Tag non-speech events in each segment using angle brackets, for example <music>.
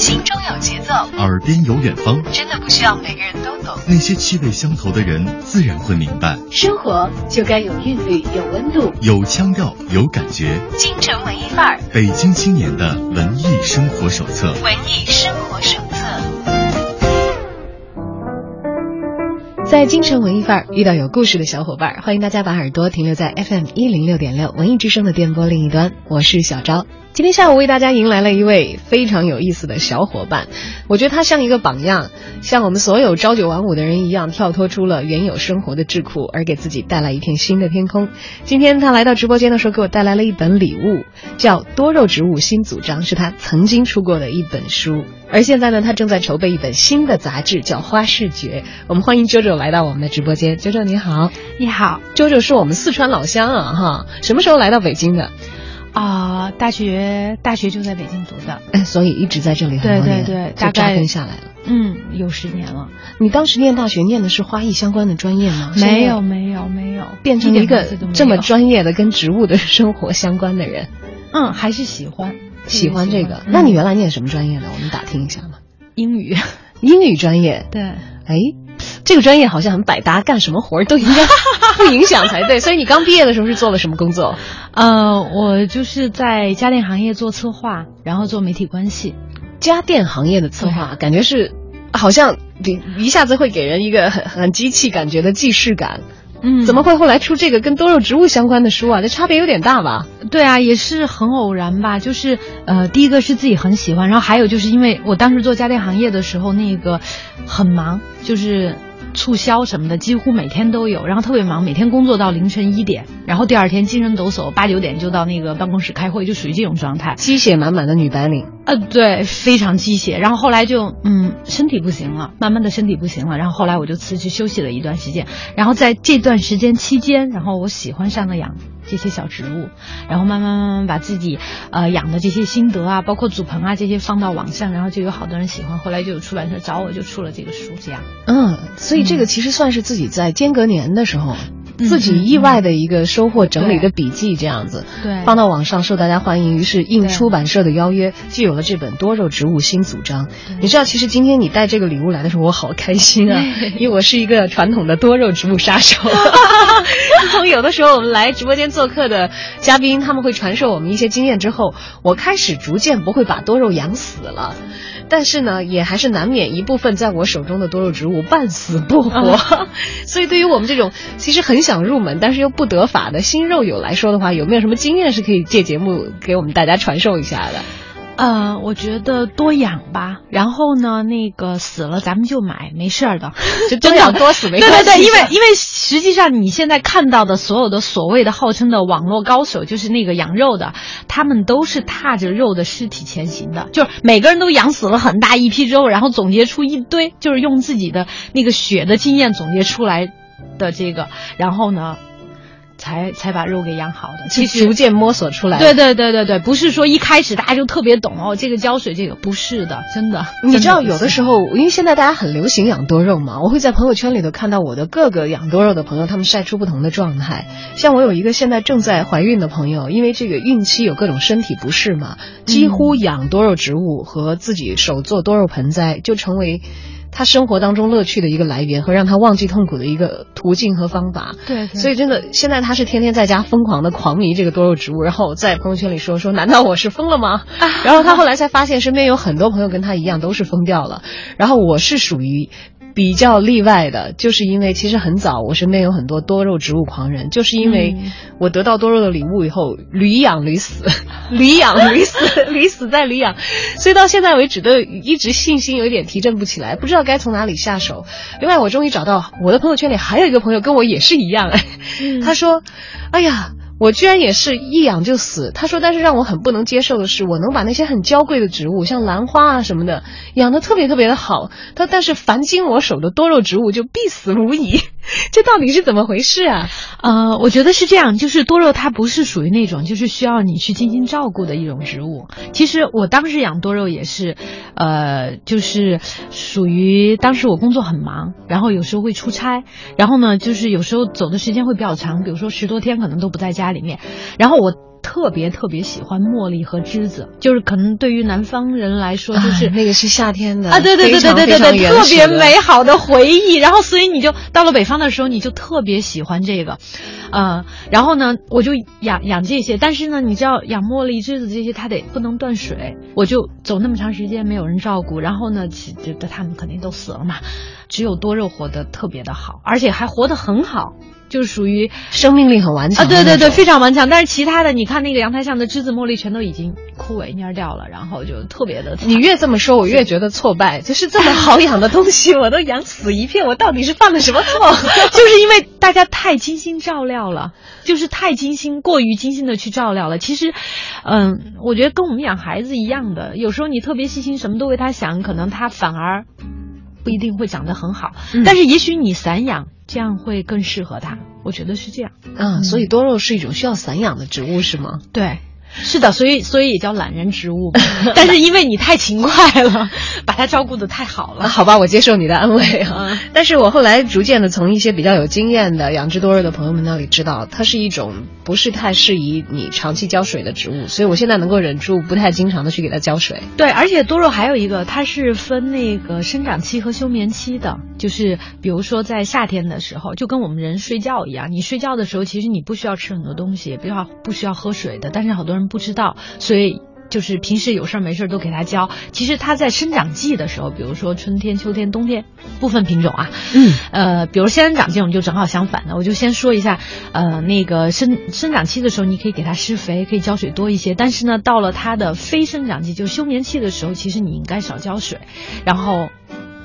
心中有节奏，耳边有远方，真的不需要每个人都懂。那些气味相投的人，自然会明白。生活就该有韵律，有温度，有腔调，有感觉。京城文艺范儿，北京青年的文艺生活手册。文艺生活手册。在京城文艺范儿遇到有故事的小伙伴，欢迎大家把耳朵停留在 FM 一零六点六文艺之声的电波另一端。我是小昭，今天下午为大家迎来了一位非常有意思的小伙伴，我觉得他像一个榜样，像我们所有朝九晚五的人一样，跳脱出了原有生活的桎梏，而给自己带来一片新的天空。今天他来到直播间的时候，给我带来了一本礼物，叫《多肉植物新主张》，是他曾经出过的一本书。而现在呢，他正在筹备一本新的杂志，叫《花视觉》。我们欢迎 JoJo 来到我们的直播间。，JoJo 你好，你好。周周是我们四川老乡啊，哈，什么时候来到北京的？啊，大学大学就在北京读的，哎，所以一直在这里很多年，对对对，大概扎根下来了。嗯，有十年了。你当时念大学念的是花艺相关的专业吗？没有，没有，没有，变成一个这么专业的跟植物的生活相关的人。嗯，还是喜欢。喜欢这个，那你原来念什么专业的？我们打听一下嘛。英语，<laughs> 英语专业。对，哎，这个专业好像很百搭，干什么活儿都应该 <laughs> 不影响才对。所以你刚毕业的时候是做了什么工作？呃，我就是在家电行业做策划，然后做媒体关系。家电行业的策划，感觉是好像一一下子会给人一个很很机器感觉的既视感。嗯，怎么会后来出这个跟多肉植物相关的书啊？这差别有点大吧？对啊，也是很偶然吧。就是呃，第一个是自己很喜欢，然后还有就是因为我当时做家电行业的时候，那个很忙，就是。促销什么的几乎每天都有，然后特别忙，每天工作到凌晨一点，然后第二天精神抖擞，八九点就到那个办公室开会，就属于这种状态，鸡血满满的女白领。呃，对，非常鸡血。然后后来就嗯，身体不行了，慢慢的身体不行了，然后后来我就辞职休息了一段时间。然后在这段时间期间，然后我喜欢上了养这些小植物，然后慢慢慢慢把自己呃养的这些心得啊，包括祖盆啊这些放到网上，然后就有好多人喜欢。后来就有出版社找我，就出了这个书，这样。嗯，所以。这个其实算是自己在间隔年的时候，自己意外的一个收获，整理的笔记这样子，对，放到网上受大家欢迎，于是应出版社的邀约，就有了这本多肉植物新组章。你知道，其实今天你带这个礼物来的时候，我好开心啊，<laughs> 因为我是一个传统的多肉植物杀手。<laughs> 从有的时候我们来直播间做客的嘉宾，他们会传授我们一些经验之后，我开始逐渐不会把多肉养死了。但是呢，也还是难免一部分在我手中的多肉植物半死不活，<laughs> 所以对于我们这种其实很想入门，但是又不得法的新肉友来说的话，有没有什么经验是可以借节目给我们大家传授一下的？呃，我觉得多养吧，然后呢，那个死了咱们就买，没事儿的，<laughs> 就真养多死没关系。对对对，因为因为实际上你现在看到的所有的所谓的号称的网络高手，就是那个养肉的，他们都是踏着肉的尸体前行的，就是每个人都养死了很大一批之后，然后总结出一堆，就是用自己的那个血的经验总结出来的这个，然后呢。才才把肉给养好的，其实逐渐摸索出来。对对对对对，不是说一开始大家就特别懂哦，这个浇水这个不是的，真的。<laughs> 你知道有的时候，因为现在大家很流行养多肉嘛，我会在朋友圈里头看到我的各个养多肉的朋友，他们晒出不同的状态。像我有一个现在正在怀孕的朋友，因为这个孕期有各种身体不适嘛，几乎养多肉植物和自己手做多肉盆栽就成为。他生活当中乐趣的一个来源和让他忘记痛苦的一个途径和方法。对，所以真的，现在他是天天在家疯狂的狂迷这个多肉植物，然后在朋友圈里说说，难道我是疯了吗？<laughs> 然后他后来才发现，身边有很多朋友跟他一样都是疯掉了。然后我是属于。比较例外的，就是因为其实很早，我身边有很多多肉植物狂人，就是因为我得到多肉的礼物以后，屡养屡死，<laughs> 屡养屡死，<laughs> 屡死再屡养，所以到现在为止都一直信心有一点提振不起来，不知道该从哪里下手。另外，我终于找到我的朋友圈里还有一个朋友跟我也是一样，他说：“哎呀。”我居然也是一养就死。他说，但是让我很不能接受的是，我能把那些很娇贵的植物，像兰花啊什么的，养的特别特别的好。他但是凡经我手的多肉植物就必死无疑。<laughs> 这到底是怎么回事啊？呃，我觉得是这样，就是多肉它不是属于那种就是需要你去精心照顾的一种植物。其实我当时养多肉也是，呃，就是属于当时我工作很忙，然后有时候会出差，然后呢，就是有时候走的时间会比较长，比如说十多天可能都不在家里面，然后我。特别特别喜欢茉莉和栀子，就是可能对于南方人来说，就是、啊那个是夏天的啊，对对对对对对对，特别美好的回忆。然后，所以你就到了北方的时候，你就特别喜欢这个，呃，然后呢，我就养养这些。但是呢，你知道养茉莉、栀子这些，它得不能断水，我就走那么长时间没有人照顾，然后呢，其觉得它们肯定都死了嘛。只有多肉活得特别的好，而且还活得很好。就是属于生命力很顽强啊，对对对，非常顽强。但是其他的，你看那个阳台上的栀子、茉莉全都已经枯萎蔫掉了，然后就特别的。你越这么说，我越觉得挫败。就是这么好养的东西，我都养死一片，我到底是犯了什么错？<laughs> 就是因为大家太精心照料了，就是太精心、过于精心的去照料了。其实，嗯，我觉得跟我们养孩子一样的，有时候你特别细心，什么都为他想，可能他反而不一定会长得很好。嗯但是也许你散养，这样会更适合它。我觉得是这样。啊，所以多肉是一种需要散养的植物，是吗？对。是的，所以所以也叫懒人植物，<laughs> 但是因为你太勤快了，<laughs> 把它照顾的太好啊，了。好吧，我接受你的安慰啊。<laughs> 嗯但是我后来逐渐的从一些比较有经验的养殖多肉的朋友们那里知道，它是一种不是太适宜你长期浇水的植物，所以我现在能够忍住不太经常的去给它浇水。对，而且多肉还有一个，它是分那个生长期和休眠期的，就是比如说在夏天的时候，就跟我们人睡觉一样，你睡觉的时候其实你不需要吃很多东西，也不要不需要喝水的，但是好多人不知道，所以。就是平时有事儿没事儿都给它浇。其实它在生长季的时候，比如说春天、秋天、冬天，部分品种啊，嗯，呃，比如仙人掌这种就正好相反的。我就先说一下，呃，那个生生长期的时候，你可以给它施肥，可以浇水多一些。但是呢，到了它的非生长期，就休眠期的时候，其实你应该少浇水，然后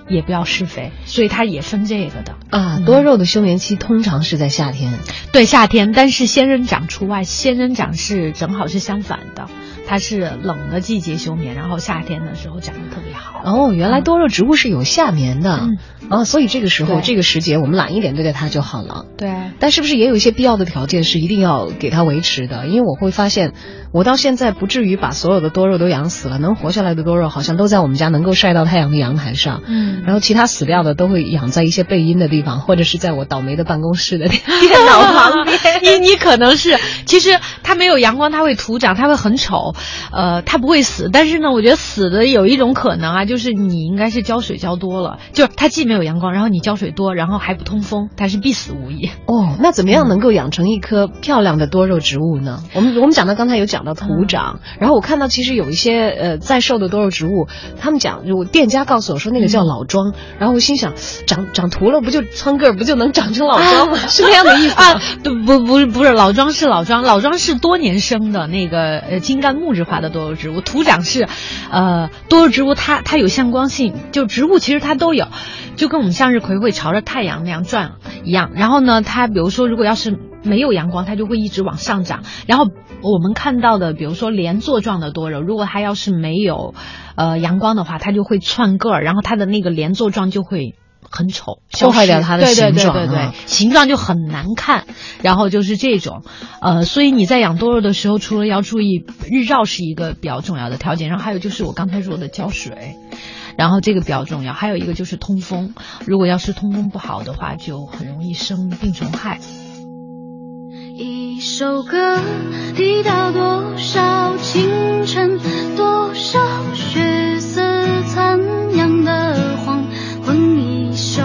也不要施肥。所以它也分这个的。啊，多肉的休眠期通常是在夏天。对，夏天，但是仙人掌除外，仙人掌是正好是相反的，它是冷的季节休眠，然后夏天的时候长得特别好。哦，原来多肉植物是有夏眠的。嗯哦，所以这个时候这个时节我们懒一点对待它就好了。对，但是不是也有一些必要的条件是一定要给它维持的？因为我会发现，我到现在不至于把所有的多肉都养死了，能活下来的多肉好像都在我们家能够晒到太阳的阳台上。嗯然后其他死掉的都会养在一些背阴的地方，或者是在我倒霉的办公室的电 <laughs> 电脑旁边。<laughs> 你你可能是，其实它没有阳光，它会徒长，它会很丑，呃，它不会死。但是呢，我觉得死的有一种可能啊，就是你应该是浇水浇多了，就是它既没有阳光，然后你浇水多，然后还不通风，它是必死无疑。哦，那怎么样能够养成一棵漂亮的多肉植物呢？我们我们讲到刚才有讲到土长，然后我看到其实有一些呃在售的多肉植物，他们讲有店家告诉我说那个叫老桩，然后我心想长长秃了不就穿个儿不就能长成老桩吗？<laughs> 是那样的意思吗？<laughs> 啊，对不不不是老桩是老桩，老桩是多年生的那个呃茎干木质化的多肉植物，土长是，呃多肉植物它它有向光性，就植物其实它都有，就跟我们向日葵会朝着太阳那样转一样。然后呢，它比如说如果要是没有阳光，它就会一直往上涨。然后我们看到的，比如说连座状的多肉，如果它要是没有呃阳光的话，它就会串个儿，然后它的那个连座状就会。很丑，破坏掉它的对对形状对对对啊形状就很难看。然后就是这种，呃，所以你在养多肉的时候，除了要注意日照是一个比较重要的条件，然后还有就是我刚才说的浇水，然后这个比较重要，还有一个就是通风。如果要是通风不好的话，就很容易生病虫害。一首歌提到多少清晨，多少血色残阳的黄昏。一首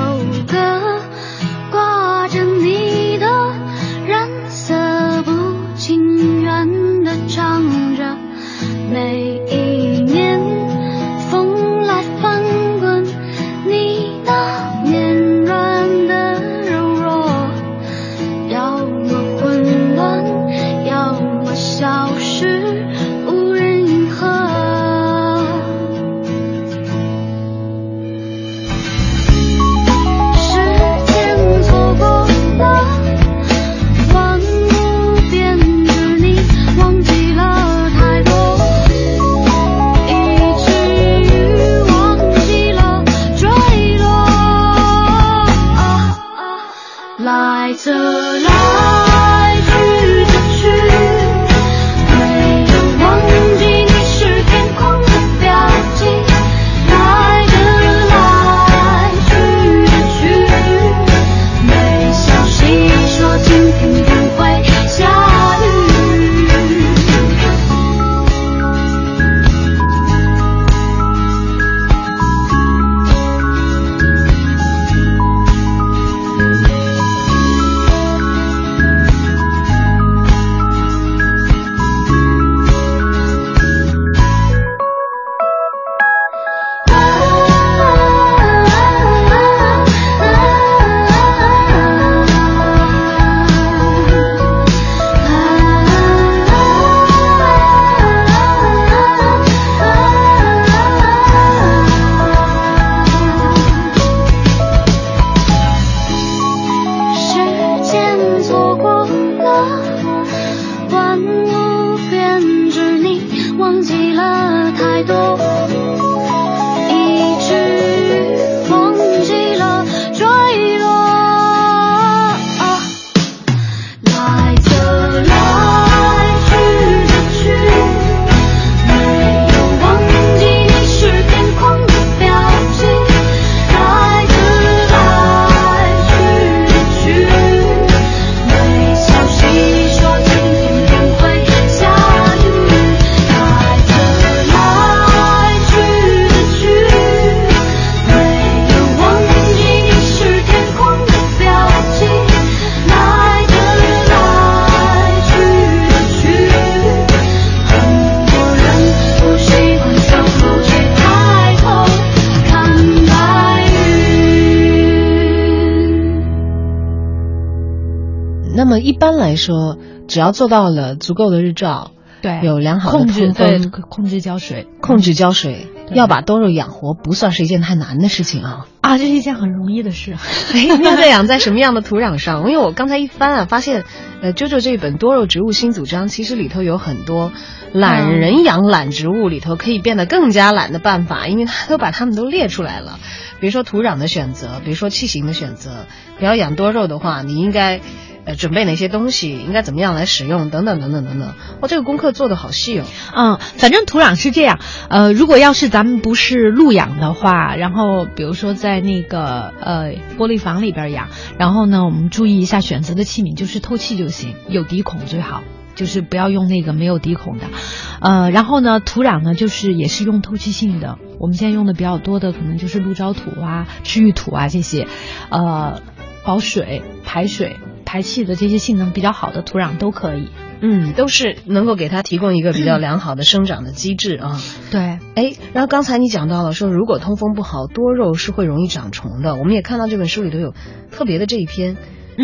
歌挂着你的染色，不情愿的唱着。每 So. 么一般来说，只要做到了足够的日照，对，有良好的控制通对风，控制浇水控制浇水，对要把多肉养活，不算是一件太难的事情啊。啊，这是一件很容易的事。<laughs> 哎，那在养在什么样的土壤上？因为我刚才一翻啊，发现，呃，周周这本《多肉植物新主张》其实里头有很多懒人养懒植物里头可以变得更加懒的办法，因为他都把它们都列出来了。比如说土壤的选择，比如说器型的选择，你要养多肉的话，你应该。呃，准备哪些东西，应该怎么样来使用，等等等等等等。哇，这个功课做的好细哦。嗯，反正土壤是这样。呃，如果要是咱们不是露养的话，然后比如说在那个呃玻璃房里边养，然后呢，我们注意一下选择的器皿，就是透气就行，有底孔最好。就是不要用那个没有底孔的，呃，然后呢，土壤呢，就是也是用透气性的。我们现在用的比较多的，可能就是鹿沼土啊、赤玉土啊这些，呃，保水、排水、排气的这些性能比较好的土壤都可以。嗯，都是能够给它提供一个比较良好的生长的机制啊。对，哎，然后刚才你讲到了说，如果通风不好，多肉是会容易长虫的。我们也看到这本书里头有特别的这一篇，嗯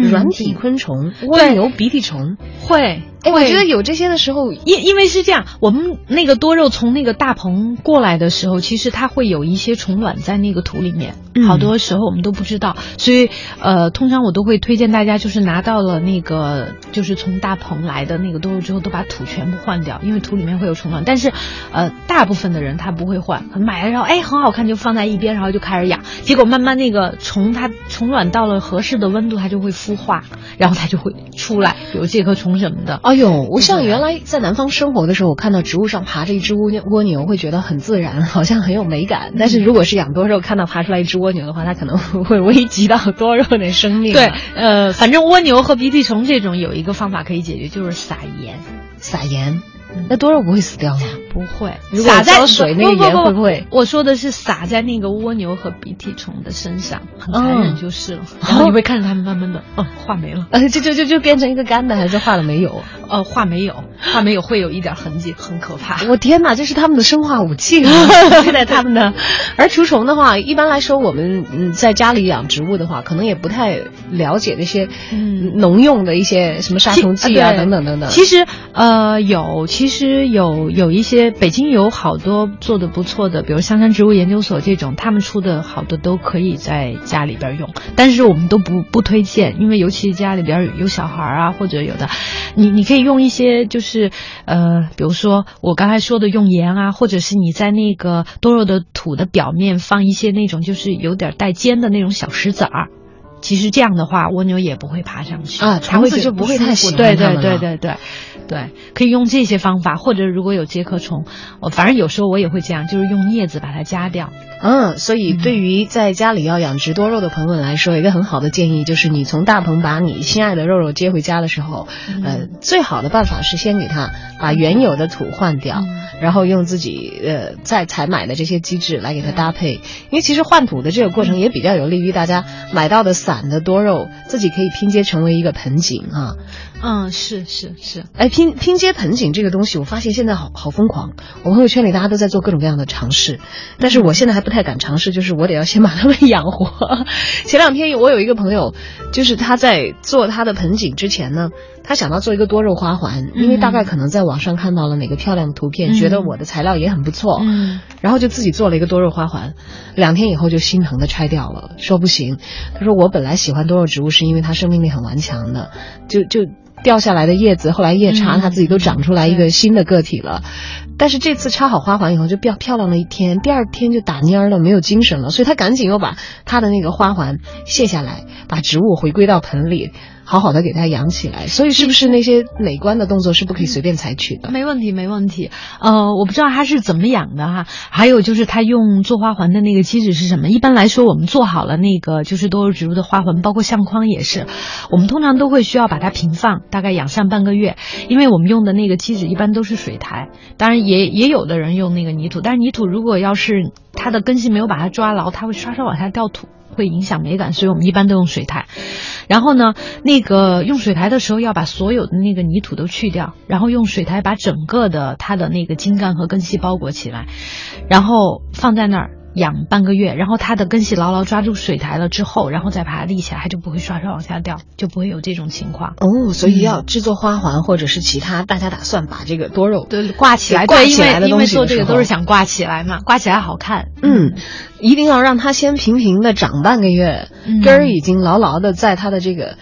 软体昆虫、蜗牛鼻涕虫。会。哎，我觉得有这些的时候，因因为是这样，我们那个多肉从那个大棚过来的时候，其实它会有一些虫卵在那个土里面，嗯。好多时候我们都不知道，所以呃，通常我都会推荐大家，就是拿到了那个就是从大棚来的那个多肉之后，都把土全部换掉，因为土里面会有虫卵。但是呃，大部分的人他不会换，可能买了然后哎很好看就放在一边，然后就开始养，结果慢慢那个虫它虫卵到了合适的温度，它就会孵化，然后它就会出来，比如介壳虫什么的。哎呦，我像原来在南方生活的时候，我看到植物上爬着一只蜗牛，蜗牛会觉得很自然，好像很有美感。但是如果是养多肉，看到爬出来一只蜗牛的话，它可能会危及到多肉的生命。对，，呃，反正蜗牛和鼻涕虫这种有一个方法可以解决，就是撒盐。撒盐，那多肉不会死掉吗？不会，如果撒在浇水那个盐会不会？我说的是撒在那个蜗牛和鼻涕虫的身上，很残忍就是了。然后你会看着它们慢慢的，哦，化没了，呃，就就就就变成一个干的，还是化了没有？呃，化没有，化没有会有一点痕迹，很可怕。我天哪，这是他们的生化武器啊！<laughs> 对待他们的。而除虫的话，一般来说，我们嗯在家里养植物的话，可能也不太了解那些嗯农用的一些什么杀虫剂啊等等等等。其实呃有，其实有有一些北京有好多做的不错的，比如香山植物研究所这种，他们出的好的都可以在家里边用，但是我们都不不推荐，因为尤其是家里边有小孩啊，或者有的，你你可以用一些就是呃，比如说我刚才说的用盐啊，或者是你在那个多肉的土的表面放一些那种就是有点带尖的那种小石子儿。其实这样的话，蜗牛也不会爬上去啊虫子就不会太喜欢对对对对对对，可以用这些方法，或者如果有介壳虫，我反正有时候我也会这样，就是用镊子把它夹掉。嗯，所以对于在家里要养殖多肉的朋友们来说，一个很好的建议就是，你从大棚把你心爱的肉肉接回家的时候，呃，最好的办法是先给它把原有的土换掉，然后用自己呃再采买的这些机制来给它搭配。因为其实换土的这个过程也比较有利于大家买到的散的多肉，自己可以拼接成为一个盆景啊。嗯，是是是，哎，拼拼接盆景这个东西，我发现现在好好疯狂。我朋友圈里大家都在做各种各样的尝试，但是我现在还不太敢尝试，就是我得要先把它们 <laughs> 养活。前两天我有一个朋友，就是他在做他的盆景之前呢，他想到做一个多肉花环，因为大概可能在网上看到了哪个漂亮的图片，嗯觉得我的材料也很不错，嗯然后就自己做了一个多肉花环，两天以后就心疼的拆掉了，说不行。他说我本来喜欢多肉植物是因为它生命力很顽强的，就就掉下来的叶子，后来叶茬嗯它自己都长出来一个新的个体了。但是这次插好花环以后就漂漂亮了一天，第二天就打蔫儿了，没有精神了，所以他赶紧又把他的那个花环卸下来，把植物回归到盆里。好好的给它养起来，所以是不是那些美观的动作是不可以随便采取的？没问题，没问题。呃，我不知道它是怎么养的哈。还有就是它用做花环的那个机制是什么？一般来说，我们做好了那个就是多肉植物的花环，包括相框也是，我们通常都会需要把它平放，大概养上半个月，因为我们用的那个机制一般都是水苔，当然也也有的人用那个泥土，但是泥土如果要是它的根系没有把它抓牢，它会刷刷往下掉土。会影响美感，所以我们一般都用水苔。然后呢，那个用水苔的时候要把所有的那个泥土都去掉，然后用水苔把整个的它的那个茎干和根系包裹起来，然后放在那儿。养半个月，然后它的根系牢牢抓住水苔了之后，然后再把它立起来，它就不会刷刷往下掉，就不会有这种情况。哦，所以要制作花环或者是其他，大家打算把这个多肉对挂起来，挂起来的为因为做这个都是想挂起来嘛，挂起来好看。嗯，一定要让它先平平的长半个月，嗯根儿已经牢牢的在它的这个，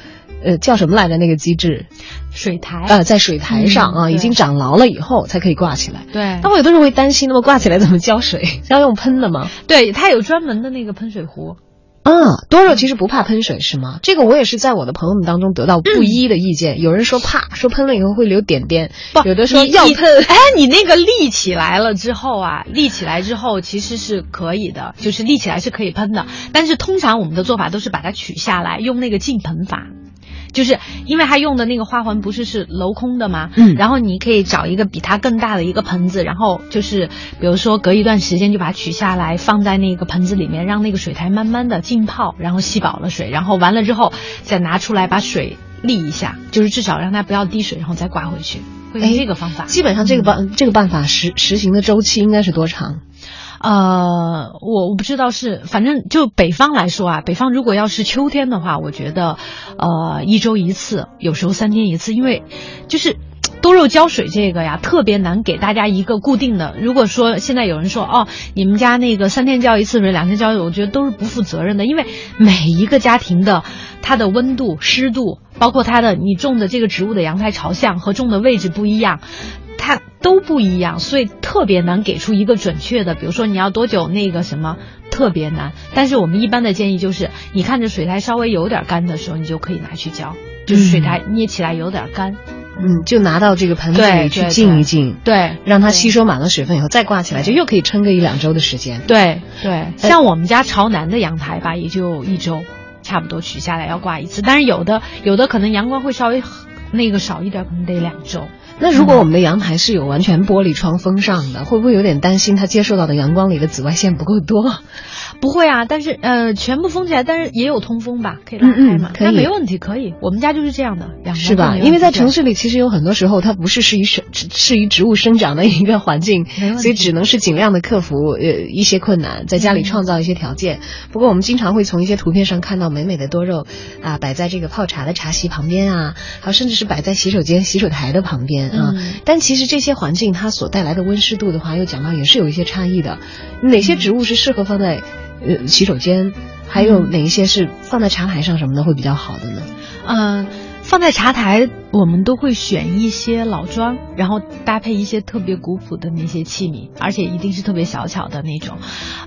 呃，叫什么来着？那个机制，水苔，呃，在水台上啊，嗯已经长牢了以后才可以挂起来。对但我有的时候会担心，那么挂起来怎么浇水？<laughs> 是要用喷的吗？对，它有专门的那个喷水壶。啊，多肉其实不怕喷水是吗？这个我也是在我的朋友们当中得到不一的意见。有人说怕，说喷了以后会留点点；有的说要喷。哎，你那个立起来了之后啊，立起来之后其实是可以的，就是立起来是可以喷的。但是通常我们的做法都是把它取下来，用那个浸盆法。就是因为它用的那个花环不是是镂空的吗？嗯然后你可以找一个比它更大的一个盆子，然后就是比如说隔一段时间就把它取下来，放在那个盆子里面，让那个水苔慢慢的浸泡，然后吸饱了水，然后完了之后再拿出来把水沥一下，就是至少让它不要滴水，然后再挂回去，会用哎这个方法。基本上这个办、这个办法实实行的周期应该是多长？呃，我我不知道是，反正就北方来说啊，北方如果要是秋天的话，我觉得，呃，一周一次，有时候三天一次，因为就是。多肉浇水这个呀，特别难给大家一个固定的。如果说现在有人说哦，你们家那个三天浇一次水，两天浇一次，我觉得都是不负责任的，因为每一个家庭的它的温度、湿度，包括它的你种的这个植物的阳台朝向和种的位置不一样，它都不一样，所以特别难给出一个准确的。比如说你要多久那个什么，特别难。但是我们一般的建议就是，你看着水苔稍微有点干的时候，你就可以拿去浇，就是水苔捏起来有点干。嗯，就拿到这个盆子里去浸一浸，对，让它吸收满了水分以后再挂起来，就又可以撑个一两周的时间。对对，像我们家朝南的阳台吧，也就一周，差不多取下来要挂一次。但是有的有的可能阳光会稍微那个少一点，可能得两周。那如果我们的阳台是有完全玻璃窗封上的，会不会有点担心它接受到的阳光里的紫外线不够多？不会啊，但是呃，全部封起来，但是也有通风吧，可以拉嗯嗯开嘛，可以那没问题，可以。我们家就是这样的，阳是吧？因为在城市里，其实有很多时候它不是适宜生适宜植物生长的一个环境 <laughs> 所以只能是尽量的克服呃一些困难，在家里创造一些条件。不过我们经常会从一些图片上看到美美的多肉啊，摆在这个泡茶的茶席旁边啊，还有甚至是摆在洗手间洗手台的旁边啊。嗯但其实这些环境它所带来的温湿度的话，又讲到也是有一些差异的。哪些植物是适合放在呃洗手间？还有哪一些是放在茶台上什么的会比较好的呢？嗯、放在茶台，我们都会选一些老桩，然后搭配一些特别古朴的那些器皿，而且一定是特别小巧的那种。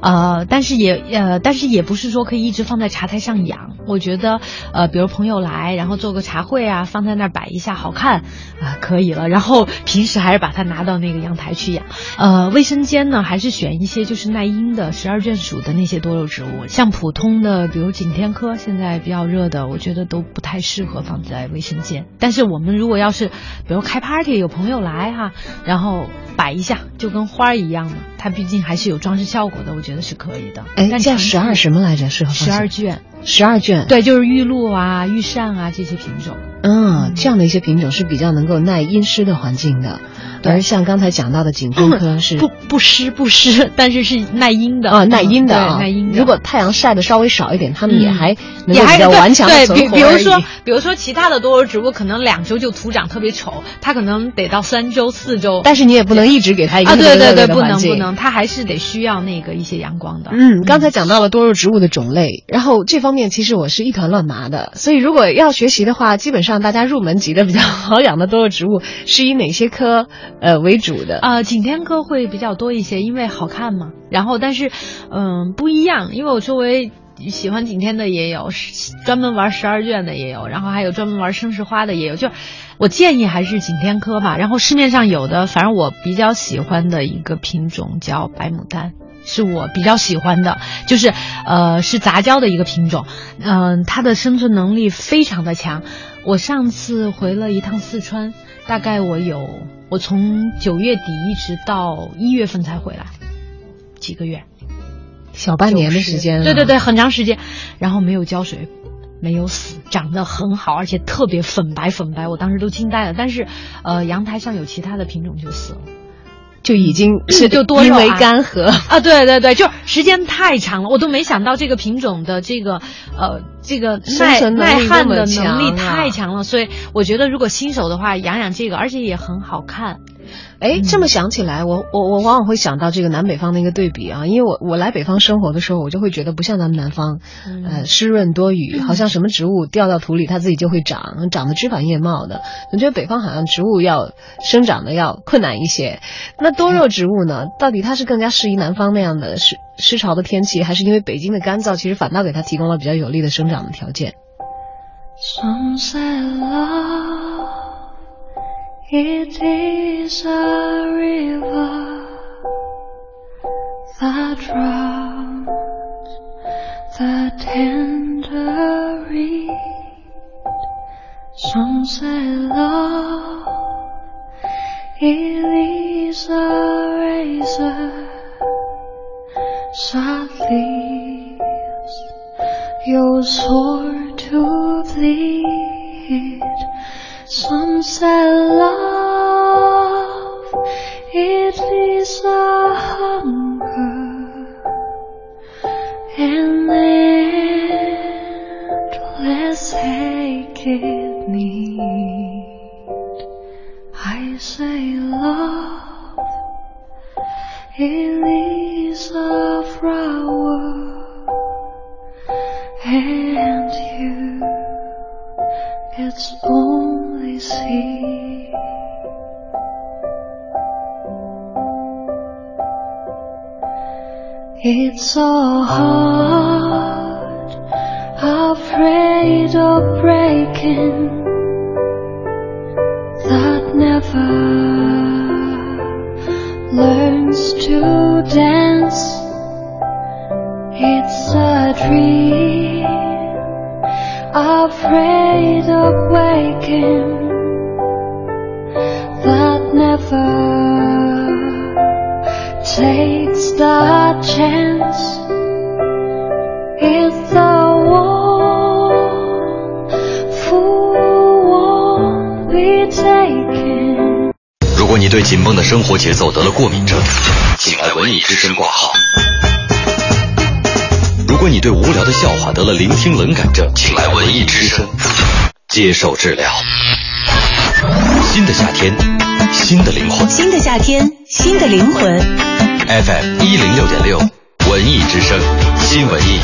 呃，但是也呃，但是也不是说可以一直放在茶台上养。我觉得呃，比如朋友来，然后做个茶会啊，放在那儿摆一下好看啊、可以了。然后平时还是把它拿到那个阳台去养。呃，卫生间呢，还是选一些就是耐阴的十二卷属的那些多肉植物，像普通的，比如景天科，现在比较热的，我觉得都不太适合放在卫生间。但是我们如果要是，比如开 party 有朋友来哈，然后摆一下，就跟花儿一样的，它毕竟还是有装饰效果的，我觉得是可以的。哎，叫十二什么来着？适合十二卷，十二卷。对，就是玉露啊、玉扇啊这些品种。嗯，这样的一些品种是比较能够耐阴湿的环境的，而像刚才讲到的景天科 <coughs> 是不不湿不湿，<laughs> 但是是耐阴的。啊耐阴的啊，耐阴的。如果太阳晒的稍微少一点，它们也嗯。还能也还比较顽强的对，存比比如说，比如说其他的多肉植物可能两周就徒长特别丑，它可能得到三周四周。但是你也不能一直给它一个对对对，不能不能，它还是得需要那个一些阳光的。嗯，刚才讲到了多肉植物的种类，然后这方面其实我是一团乱麻的，所以如果要学习的话，基本上大家入门级的比较好养的多肉植物是以哪些科呃为主的？呃，景天科会比较多一些，因为好看嘛。然后，但是，嗯、不一样，因为我周围喜欢景天的也有，专门玩十二卷的也有，然后还有专门玩生石花的也有。就我建议还是景天科吧。然后市面上有的，反正我比较喜欢的一个品种叫白牡丹。是我比较喜欢的，就是呃是杂交的一个品种，嗯、它的生存能力非常的强。我上次回了一趟四川，大概我有我从九月底一直到一月份才回来，几个月，小半年的时间、啊对对对，，很长时间，然后没有浇水，没有死，长得很好，而且特别粉白粉白，我当时都惊呆了。但是，呃，阳台上有其他的品种就死了。就已经是就多为啊干涸。啊，对对对，就时间太长了，我都没想到这个品种的这个呃这个耐耐旱的能力啊太强了，所以我觉得如果新手的话养养这个，而且也很好看。哎，这么想起来，我我我往往会想到这个南北方的一个对比啊，因为我我来北方生活的时候，我就会觉得不像咱们南方，嗯呃，湿润多雨，好像什么植物掉到土里它自己就会长，长得枝繁叶茂的。我觉得北方好像植物要生长的要困难一些。那多肉植物呢，到底它是更加适宜南方那样的湿湿潮的天气，还是因为北京的干燥，其实反倒给它提供了比较有利的生长的条件？love, it is a river that drowns the tender reed. Some say love, it is a razor that leaves your sword to bleed. Some say love, it is a hunger and endless aching need. I say love, it is a flower and you its only see. It's so hard, afraid of breaking. 紧绷的生活节奏得了过敏症，请来文艺之声挂号。如果你对无聊的笑话得了聆听冷感症，请来文艺之声接受治疗。新的夏天，新的灵魂。新的夏天，新的灵魂。FM 一零六点六，文艺之声，新文艺，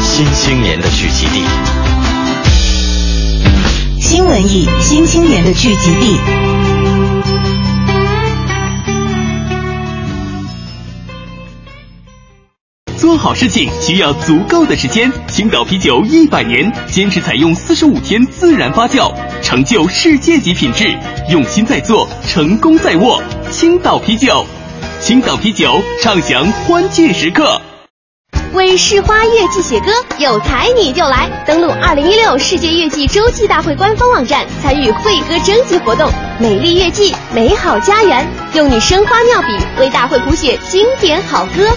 新青年的聚集地。新文艺新青年的聚集地。做好事情需要足够的时间。青岛啤酒一百年，坚持采用四十五天自然发酵，成就世界级品质。用心在做，成功在握。青岛啤酒，青岛啤酒畅享欢聚时刻。为市花月季写歌，有才你就来！登录二零一六世界月季洲际大会官方网站，参与会歌征集活动。美丽月季，美好家园，用你生花妙笔为大会谱写经典好歌。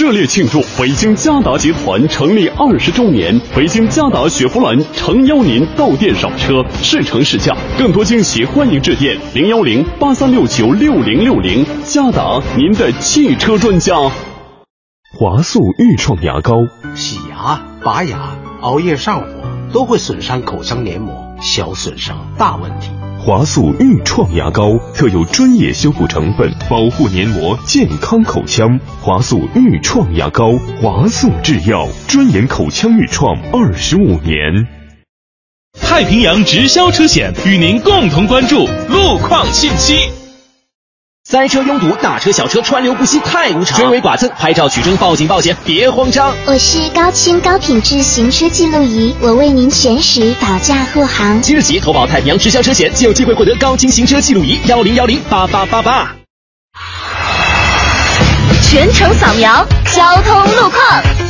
热烈庆祝北京嘉达集团成立二十周年！北京嘉达雪佛兰诚邀您到店赏车，试乘试驾，更多惊喜欢迎致电零幺零八三六九六零六零。嘉达，您的汽车专家。华素愈创牙膏，洗牙、拔牙、熬夜上火都会损伤口腔黏膜，小损伤大问题。华素愈创牙膏特有专业修复成分，保护黏膜，健康口腔。华素愈创牙膏，华素制药，专研口腔愈创二十五年。太平洋直销车险与您共同关注路况信息。塞车拥堵，大车小车川流不息，太无常。追尾剐蹭，拍照取证，报警报险，别慌张。我是高清高品质行车记录仪，我为您全时保驾护航。即日起投保太平洋直销车险，就有机会获得高清行车记录仪，幺零幺零八八八八。全程扫描交通路况。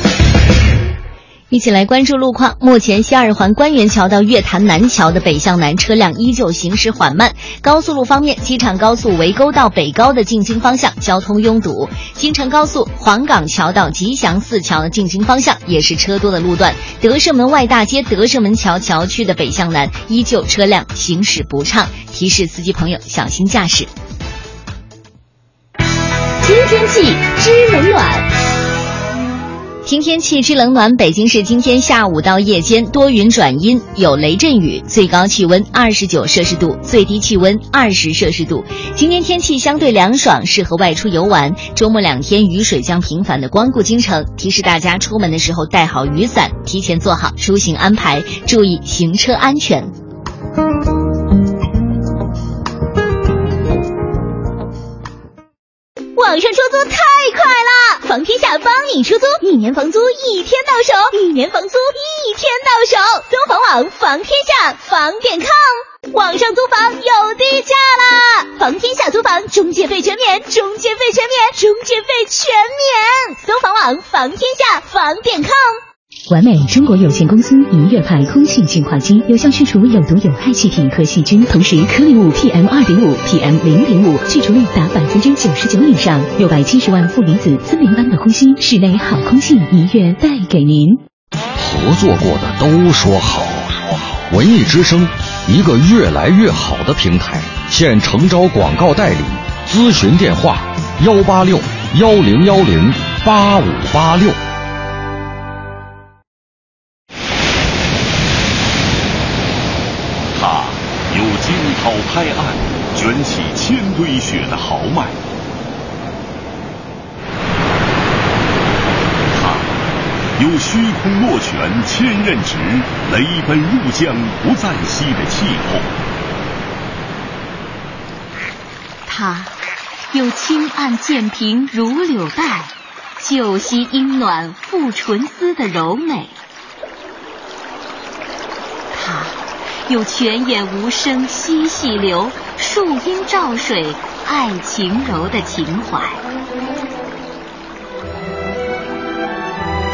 一起来关注路况。目前西二环官园桥到月坛南桥的北向南车辆依旧行驶缓慢。高速路方面，机场高速围沟到北高的进京方向交通拥堵；京承高速黄岗桥到吉祥寺桥的进京方向也是车多的路段。德胜门外大街德胜门桥桥区的北向南依旧车辆行驶不畅，提示司机朋友小心驾驶。听天气知冷暖。听天气之冷暖，北京市今天下午到夜间多云转阴，有雷阵雨，最高气温二十九摄氏度，最低气温二十摄氏度。今天天气相对凉爽，适合外出游玩。周末两天雨水将频繁的光顾京城，提示大家出门的时候带好雨伞，提前做好出行安排，注意行车安全。网上出租太快了，房天下帮你出租，一年房租一天到手，一年房租一天到手。搜房网房天下房点 com，网上租房有低价啦！房天下租房中介费全免，中介费全免，中介费全免。搜房网房天下房点 com。完美中国有限公司银悦牌空气净化机，有效去除有毒有害气体和细菌，同时颗粒物 PM 二点五、PM 零点五去除率达百分之九十九以上，六百七十万负离子，森林般的呼吸，室内好空气，银悦带给您。合作过的都说好，文艺之声，一个越来越好的平台，现诚招广告代理，咨询电话：幺八六幺零幺零八五八六。涛拍岸、卷起千堆雪的豪迈，他有虚空落拳、千仞直、雷奔入江不再息的气魄。他有轻按渐平如柳带，旧溪阴暖复纯丝的柔美。它有泉眼无声惜细流，树阴照水爱晴柔的情怀。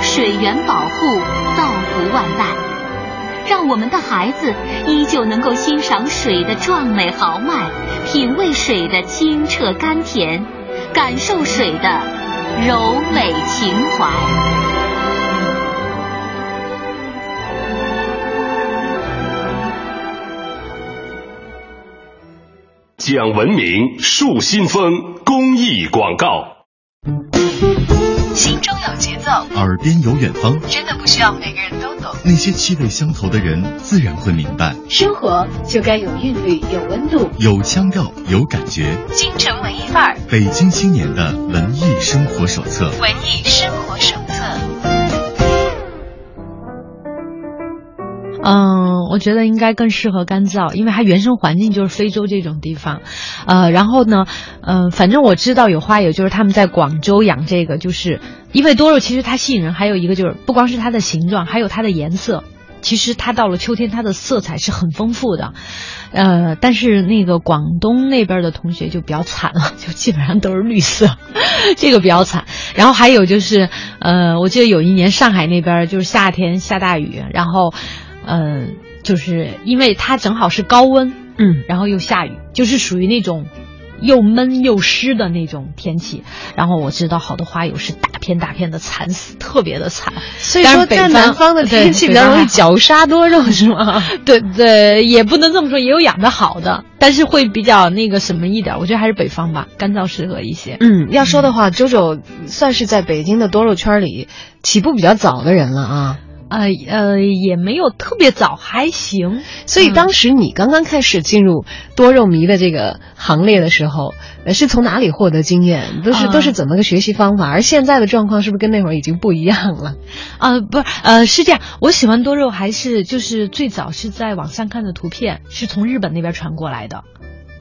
水源保护，造福万代，让我们的孩子依旧能够欣赏水的壮美豪迈，品味水的清澈甘甜，感受水的柔美情怀。讲文明树新风公益广告。心中有节奏，耳边有远方，真的不需要每个人都懂。那些气味相投的人，自然会明白。生活就该有韵律，有温度，有腔调，有感觉。京城文艺范儿，北京青年的文艺生活手册。文艺生活手嗯，我觉得应该更适合干燥，因为它原生环境就是非洲这种地方，呃，然后呢，嗯、呃，反正我知道有花友就是他们在广州养这个，就是因为多肉其实它吸引人，还有一个就是不光是它的形状，还有它的颜色。其实它到了秋天，它的色彩是很丰富的，呃，但是那个广东那边的同学就比较惨了，就基本上都是绿色，<laughs> 这个比较惨。然后还有就是，呃，我记得有一年上海那边就是夏天下大雨，然后。嗯，就是因为它正好是高温，嗯，然后又下雨，就是属于那种又闷又湿的那种天气。然后我知道好多花友是大片大片的惨死，特别的惨。所以说，在南方的天气比较容易绞杀多肉，<laughs> 是吗？对对，也不能这么说，也有养的好的，但是会比较那个什么一点。我觉得还是北方吧，干燥适合一些。嗯，要说的话，周周算是在北京的多肉圈里起步比较早的人了啊。呃呃，也没有特别早，还行。所以当时你刚刚开始进入多肉迷的这个行列的时候，呃，是从哪里获得经验？都是、呃、都是怎么个学习方法？而现在的状况是不是跟那会儿已经不一样了？呃，不是，呃，是这样。我喜欢多肉还是就是最早是在网上看的图片，是从日本那边传过来的。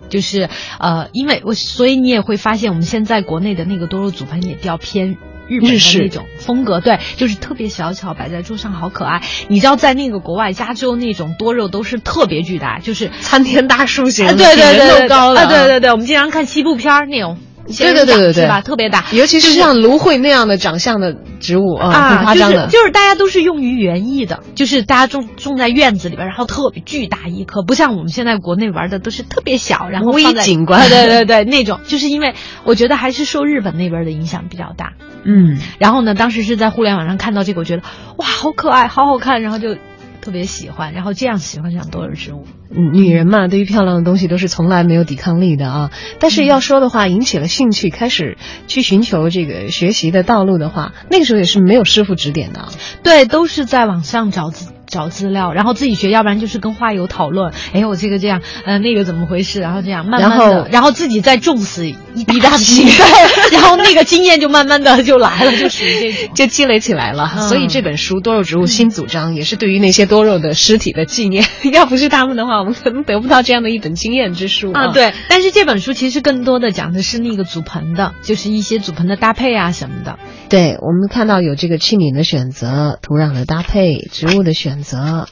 就是呃，因为我所以你也会发现，我们现在国内的那个多肉组盆也比较偏。日本的那种风格，对，就是特别小巧，摆在桌上好可爱。你知道，在那个国外，加州那种多肉都是特别巨大，就是参天大树型，啊、对对对对，高啊，对对对，我们经常看西部片那种。对对对对对，是吧？特别大，尤其是像芦荟那样的长相的植物啊，很夸张的。就是就是大家都是用于园艺的，就是大家种种在院子里边，然后特别巨大一棵，不像我们现在国内玩的都是特别小，然后微景观。对对对，那种就是因为我觉得还是受日本那边的影响比较大。嗯，然后呢，当时是在互联网上看到这个，我觉得哇，好可爱，好好看，然后就。特别喜欢，然后这样喜欢上多肉植物。嗯，女人嘛，对于漂亮的东西都是从来没有抵抗力的啊。但是要说的话，引起了兴趣，开始去寻求这个学习的道路的话，那个时候也是没有师傅指点的啊。对，都是在网上找资找资料，然后自己学，要不然就是跟花友讨论。哎，我这个这样，呃，那个怎么回事？然后这样慢慢的，然后然后自己再种死一一大大批，对，<laughs> 然后那个经验就慢慢的就来了，就属于这种。就积累起来了，嗯所以这本书《多肉植物新主张》也是对于那些多肉的尸体的纪念。<laughs> 要不是他们的话，我们可能得不到这样的一本经验之书啊，对，但是这本书其实更多的讲的是那个组盆的，就是一些组盆的搭配啊什么的。对，我们看到有这个器皿的选择、土壤的搭配、植物的选择，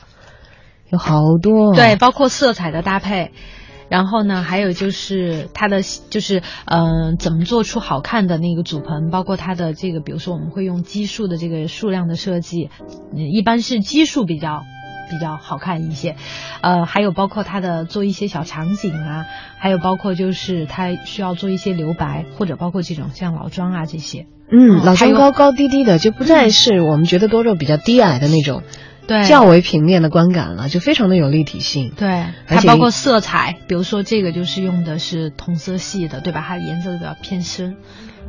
有好多。对，包括色彩的搭配。然后呢，还有就是它的就是嗯、呃，怎么做出好看的那个组盆，包括它的这个，比如说我们会用基数的这个数量的设计，嗯，一般是基数比较比较好看一些，呃，还有包括它的做一些小场景啊，还有包括就是它需要做一些留白，或者包括这种像老庄啊这些，嗯，老庄高高低低的，就不再是我们觉得多肉比较低矮的那种，对较为平面的观感了，就非常的有立体性。对，它包括色彩，比如说这个就是用的是同色系的，对吧？它颜色比较偏深。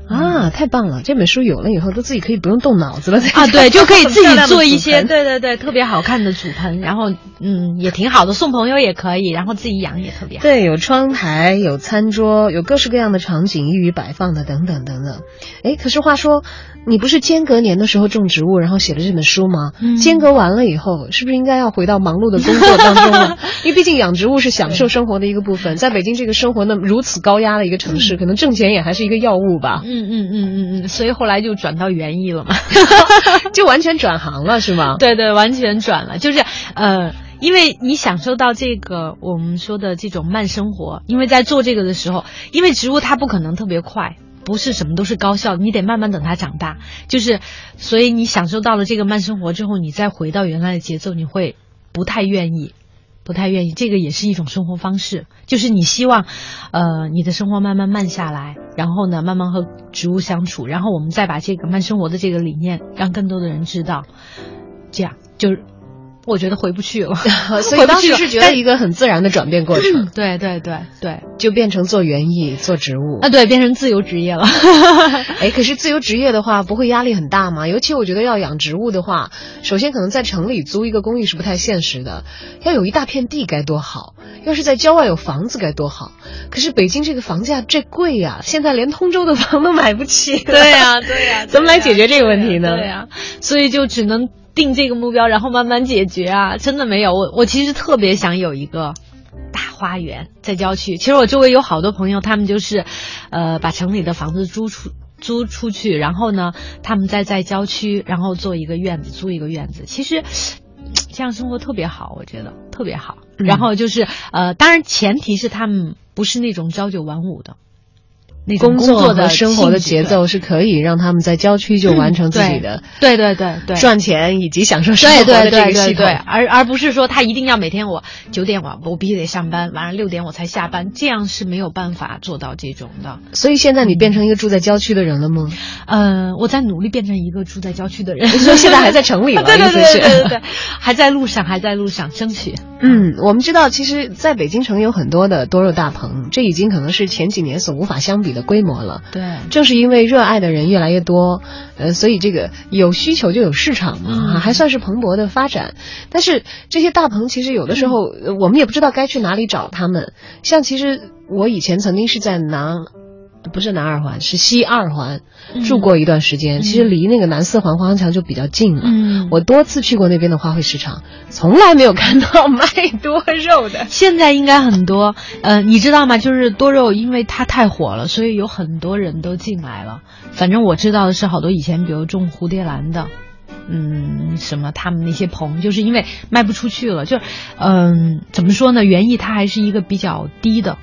啊，太棒了！这本书有了以后，都自己可以不用动脑子了啊，对，<laughs> 就可以自己做一些，对。对对对，特别好看的组盆，然后嗯也挺好的，送朋友也可以，然后自己养也特别好。对，有窗台，有餐桌，有各式各样的场景，易于摆放的，等等等等。哎，可是话说，你不是间隔年的时候种植物，然后写了这本书吗？嗯间隔完了以后，是不是应该要回到忙碌的工作当中了？<laughs> 因为毕竟养植物是享受生活的一个部分，在北京这个生活那么如此高压的一个城市，可能挣钱也还是一个要务吧。嗯嗯嗯嗯嗯，所以后来就转到园艺了嘛，<laughs> 就完全转行了，是吗？对对，完全转了，就是呃。因为你享受到这个我们说的这种慢生活，因为在做这个的时候，因为植物它不可能特别快，不是什么都是高效，你得慢慢等它长大。就是，所以你享受到了这个慢生活之后，你再回到原来的节奏，你会不太愿意，不太愿意。这个也是一种生活方式，就是你希望，呃，你的生活慢慢慢下来，然后呢，慢慢和植物相处，然后我们再把这个慢生活的这个理念让更多的人知道，这样就是。我觉得回不去了，<laughs> 所以当时是觉得一个很自然的转变过程。<clears throat> 对对对对，就变成做园艺、做植物啊，对，变成自由职业了。<laughs> 哎，可是自由职业的话，不会压力很大吗？尤其我觉得要养植物的话，首先可能在城里租一个公寓是不太现实的，要有一大片地该多好。要是在郊外有房子该多好。可是北京这个房价这贵呀、现在连通州的房都买不起。对呀、对呀、<laughs> 怎么来解决这个问题呢？对呀、所以就只能。定这个目标，然后慢慢解决啊！真的没有我，我其实特别想有一个大花园在郊区。其实我周围有好多朋友，他们就是，呃，把城里的房子租出租出去，然后呢，他们再在郊区，然后做一个院子，租一个院子。其实这样生活特别好，我觉得特别好。嗯、然后就是，呃，当然前提是他们不是那种朝九晚五的。那工作的生活的节奏是可以让他们在郊区就完成自己的、嗯、对对对对赚钱以及享受生活的这个系统，而而不是说他一定要每天我九点我我必须得上班，晚上六点我才下班，这样是没有办法做到这种的。所以现在你变成一个住在郊区的人了吗？嗯、呃，我在努力变成一个住在郊区的人，<laughs> 所以现在还在城里 <laughs> 了，对对对对对对，还在路上，还在路上争取。<laughs> 嗯，我们知道，其实在北京城有很多的多肉大棚，这已经可能是前几年所无法相比的规模了。对，正是因为热爱的人越来越多，呃，所以这个有需求就有市场嘛，嗯、还算是蓬勃的发展。但是这些大棚其实有的时候、嗯、我们也不知道该去哪里找他们。像其实我以前曾经是在南。不是南二环，是西二环，住过一段时间。嗯、其实离那个南四环花环桥就比较近了。嗯，我多次去过那边的花卉市场，从来没有看到卖多肉的。<laughs> 现在应该很多，呃，你知道吗？就是多肉，因为它太火了，所以有很多人都进来了。反正我知道的是，好多以前比如种蝴蝶兰的。嗯，什么？他们那些棚，就是因为卖不出去了，就是，嗯，怎么说呢？园艺它还是一个比较低的。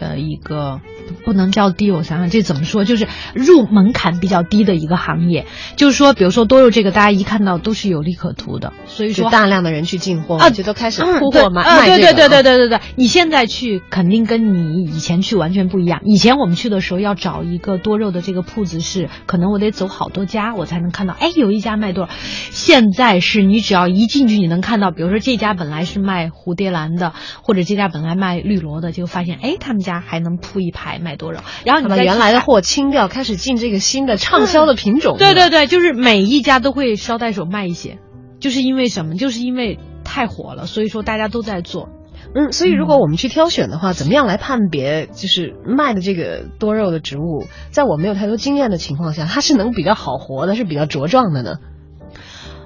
呃一个不能叫低，我想想这怎么说，就是入门槛比较低的一个行业。就是说，比如说多肉这个，大家一看到都是有利可图的，所以说大量的人去进货啊，就都开始嗯铺货卖啊，卖这个对对对对啊对对对，你现在去肯定跟你以前去完全不一样。以前我们去的时候要找一个多肉的这个铺子是，可能我得走好多家我才能看到，哎，有一家卖多肉。现在是你只要一进去，你能看到，比如说这家本来是卖蝴蝶兰的，或者这家本来卖绿萝的，就发现哎，他们家还能铺一排卖多肉，然后你把原来的货清掉，开始进这个新的畅销的品种。对对对，就是每一家都会捎带手卖一些，就是因为什么？就是因为太火了，所以说大家都在做。嗯，所以如果我们去挑选的话，怎么样来判别就是卖的这个多肉的植物，在我没有太多经验的情况下，它是能比较好活的，是比较茁壮的呢？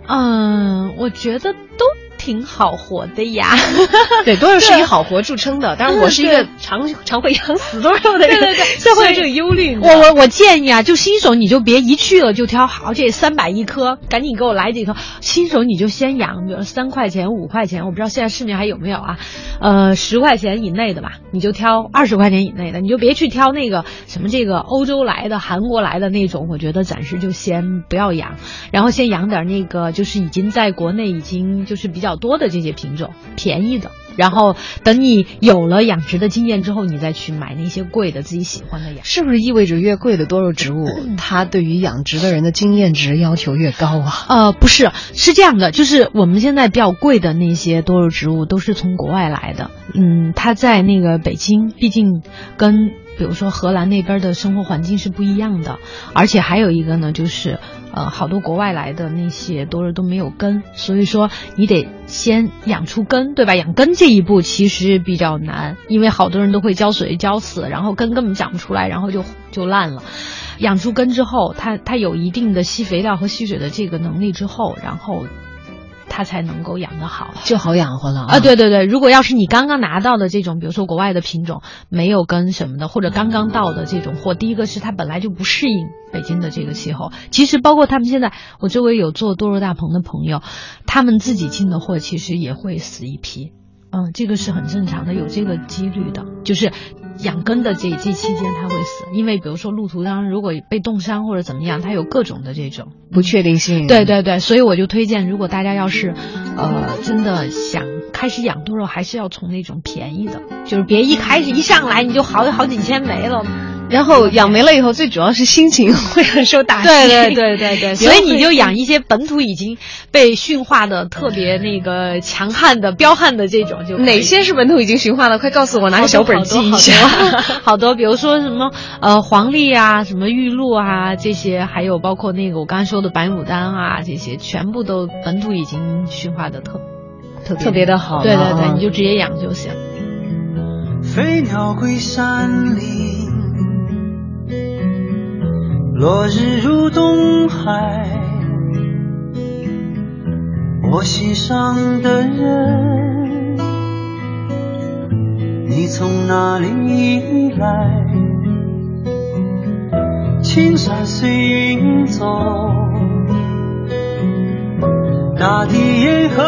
嗯，我觉得都挺好活的呀。<laughs> 对，多肉是以好活著称的。但是，我是一个常 <laughs> 常会养死多肉的人，对对对，<laughs> 就会有这个忧虑。我我我建议啊，就新手你就别一去了就挑，好这三百一颗，赶紧给我来几颗。新手你就先养，比如三块钱、五块钱，我不知道现在市面还有没有啊？呃，十块钱以内的吧，你就挑二十块钱以内的，你就别去挑那个什么这个欧洲来的、韩国来的那种，我觉得暂时就先不要养，然后先养点那个就是已经在国内已经就是比较多的这些品种，便宜的。然后等你有了养殖的经验之后，你再去买那些贵的自己喜欢的养。是不是意味着越贵的多肉植物，<clears throat> 它对于养殖的人的经验值要求越高啊？呃，不是，是这样的，就是我们现在比较贵的那些多肉植物都是从国外来的。嗯，它在那个北京，毕竟跟比如说荷兰那边的生活环境是不一样的，而且还有一个呢，就是呃，好多国外来的那些多肉都没有根，所以说你得先养出根，对吧？养根这一步其实比较难，因为好多人都会浇水浇死，然后根根本长不出来，然后就就烂了。养出根之后，它它有一定的吸肥料和吸水的这个能力之后，然后它才能够养得好，就好养活了啊！对对对，如果要是你刚刚拿到的这种，比如说国外的品种没有跟什么的，或者刚刚到的这种货，第一个是它本来就不适应北京的这个气候。其实包括他们现在，我周围有做多肉大棚的朋友，他们自己进的货其实也会死一批。嗯，这个是很正常的，有这个几率的，就是养根的这这期间它会死，因为比如说路途当中如果被冻伤或者怎么样，它有各种的这种不确定性。对对对，所以我就推荐，如果大家要是呃真的想开始养多肉，还是要从那种便宜的，就是别一开始一上来你就好好几千没了。然后养没了以后，最主要是心情会很受打击。对对对对对，<laughs> 所以你就养一些本土已经被驯化的特别那个强悍的彪悍的这种，就哪些是本土已经驯化的？快告诉我，拿个小本记一下。好多，比如说什么呃黄鹂啊，什么玉露啊这些，还有包括那个我刚才说的白牡丹啊，这些全部都本土已经驯化的特特特别的好。对对对，你就直接养就行。飞鸟归山林。落日入东海，我心上的人，你从哪里来？青山随云走，大地沿河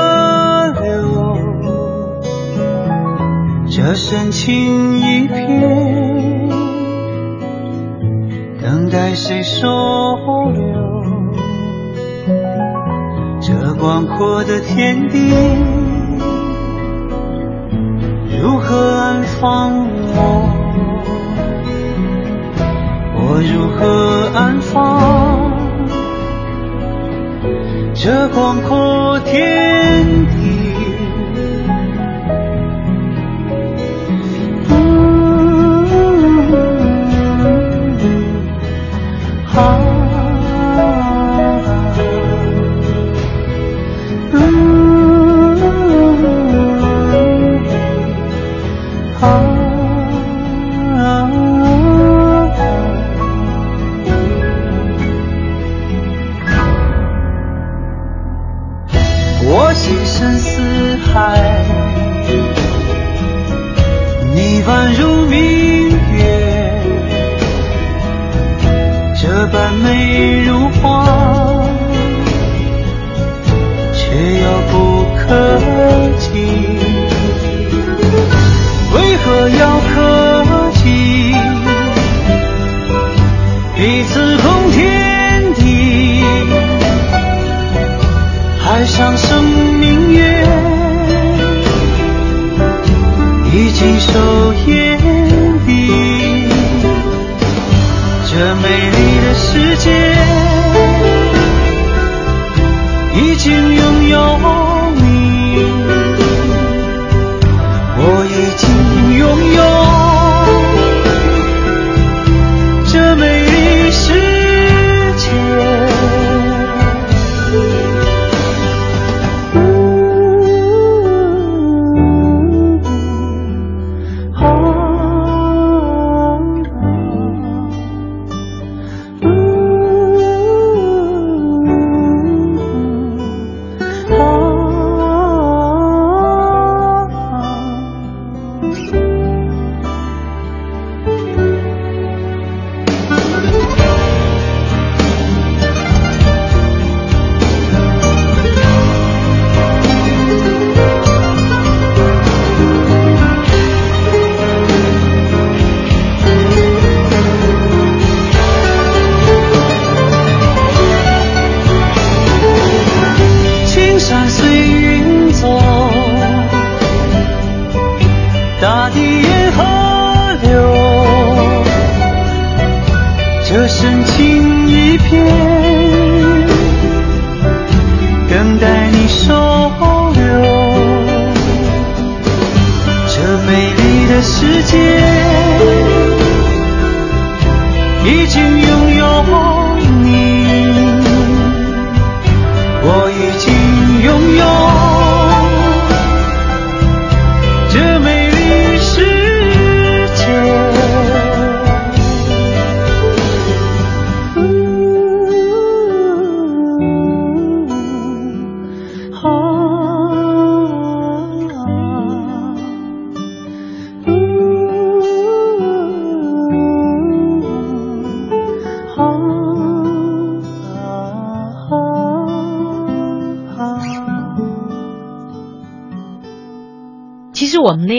流，这深情一片。等待谁收留？这广阔的天地，如何安放我？我如何安放这广阔天地？